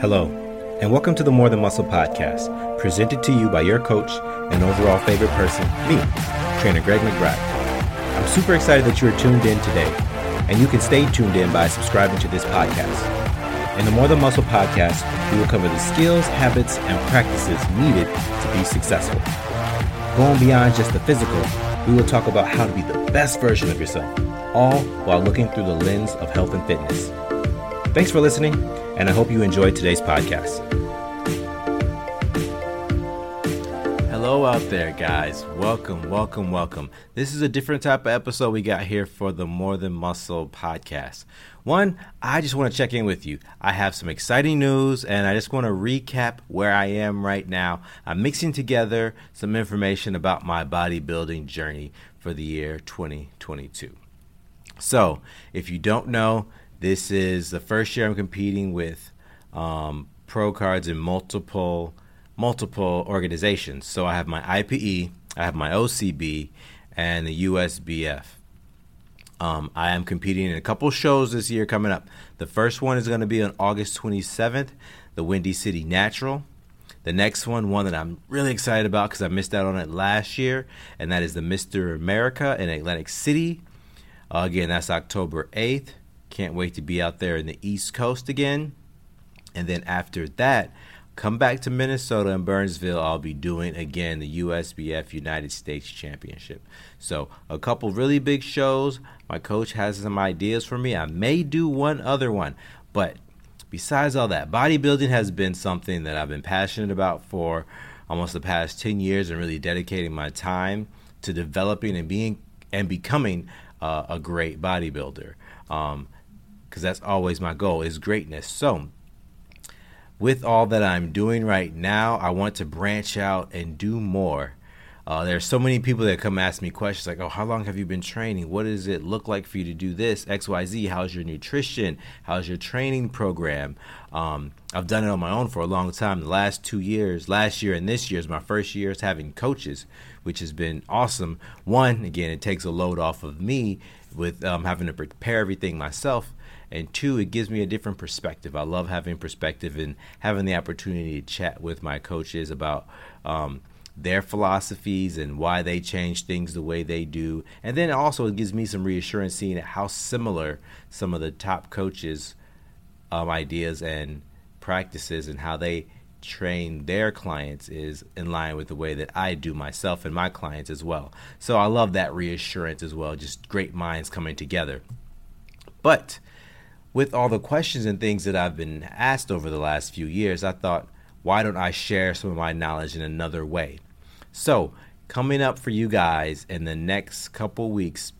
Hello, and welcome to the More Than Muscle podcast, presented to you by your coach and overall favorite person, me, trainer Greg McBride. I'm super excited that you are tuned in today, and you can stay tuned in by subscribing to this podcast. In the More Than Muscle podcast, we will cover the skills, habits, and practices needed to be successful. Going beyond just the physical, we will talk about how to be the best version of yourself, all while looking through the lens of health and fitness. Thanks for listening, and I hope you enjoyed today's podcast. Hello out there, guys. Welcome, welcome, welcome. This is a different type of episode we got here for the More Than Muscle podcast. One, I just want to check in with you. I have some exciting news and I just want to recap where I am right now. I'm mixing together some information about my bodybuilding journey for the year 2022. So, if you don't know, this is the first year I'm competing with um, pro cards in multiple multiple organizations. So I have my IPE, I have my OCB, and the USBF. Um, I am competing in a couple shows this year coming up. The first one is going to be on August 27th, the Windy City Natural. The next one, one that I'm really excited about because I missed out on it last year, and that is the Mr. America in Atlantic City. Uh, again, that's October 8th. Can't wait to be out there in the East Coast again. And then after that, come back to Minnesota and Burnsville. I'll be doing again the USBF United States Championship. So, a couple really big shows. My coach has some ideas for me. I may do one other one, but besides all that, bodybuilding has been something that I've been passionate about for almost the past 10 years and really dedicating my time to developing and being and becoming uh, a great bodybuilder. Um, because that's always my goal is greatness. So, with all that I'm doing right now, I want to branch out and do more. Uh, there's so many people that come ask me questions like, "Oh, how long have you been training? What does it look like for you to do this X, Y, Z? How's your nutrition? How's your training program?" Um, I've done it on my own for a long time. The last two years, last year and this year is my first year years having coaches, which has been awesome. One, again, it takes a load off of me with um, having to prepare everything myself and two it gives me a different perspective i love having perspective and having the opportunity to chat with my coaches about um, their philosophies and why they change things the way they do and then also it gives me some reassurance seeing how similar some of the top coaches um, ideas and practices and how they train their clients is in line with the way that I do myself and my clients as well. So I love that reassurance as well, just great minds coming together. But with all the questions and things that I've been asked over the last few years, I thought, why don't I share some of my knowledge in another way? So, coming up for you guys in the next couple weeks,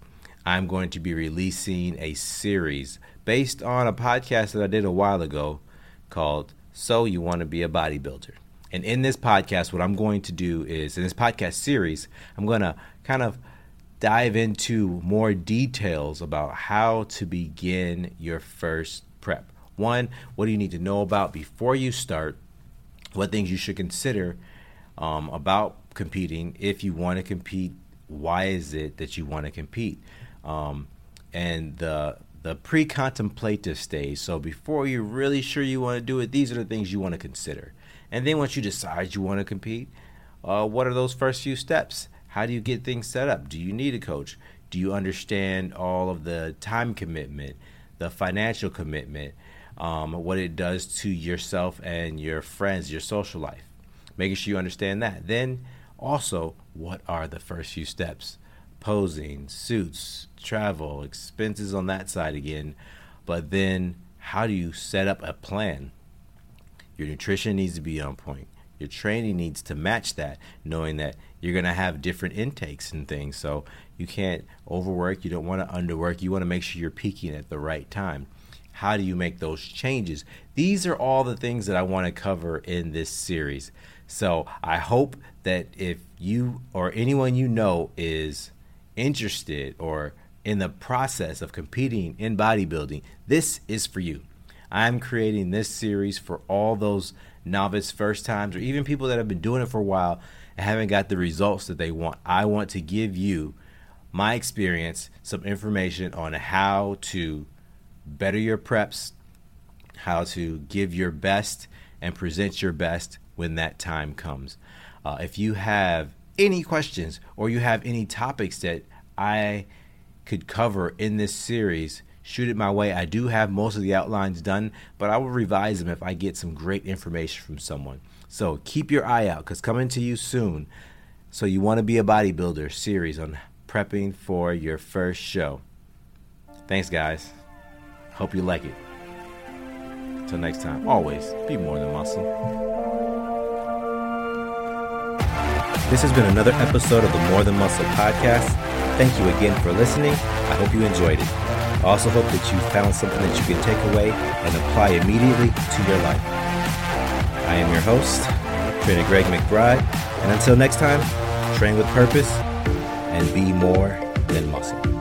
I'm going to be releasing a series based on a podcast that I did a while ago called So You Want to Be a Bodybuilder. And in this podcast, what I'm going to do is, in this podcast series, I'm going to kind of dive into more details about how to begin your first prep. One, what do you need to know about before you start? What things you should consider um, about competing if you want to compete? Why is it that you want to compete? Um, and the the pre-contemplative stage. So before you're really sure you want to do it, these are the things you want to consider. And then once you decide you want to compete, uh, what are those first few steps? How do you get things set up? Do you need a coach? Do you understand all of the time commitment, the financial commitment, um, what it does to yourself and your friends, your social life? Making sure you understand that. Then also, what are the first few steps? Posing, suits, travel, expenses on that side again. But then, how do you set up a plan? Your nutrition needs to be on point. Your training needs to match that, knowing that you're going to have different intakes and things. So you can't overwork. You don't want to underwork. You want to make sure you're peaking at the right time. How do you make those changes? These are all the things that I want to cover in this series. So I hope that if you or anyone you know is interested or in the process of competing in bodybuilding, this is for you. I'm creating this series for all those novice first times or even people that have been doing it for a while and haven't got the results that they want. I want to give you my experience, some information on how to better your preps, how to give your best and present your best when that time comes. Uh, if you have any questions or you have any topics that I could cover in this series, shoot it my way. I do have most of the outlines done, but I will revise them if I get some great information from someone. So keep your eye out because coming to you soon. So you want to be a bodybuilder series on prepping for your first show. Thanks, guys. Hope you like it. Until next time, always be more than muscle. This has been another episode of the More Than Muscle podcast. Thank you again for listening. I hope you enjoyed it. I also hope that you found something that you can take away and apply immediately to your life. I am your host, Trainer Greg McBride, and until next time, train with purpose and be more than muscle.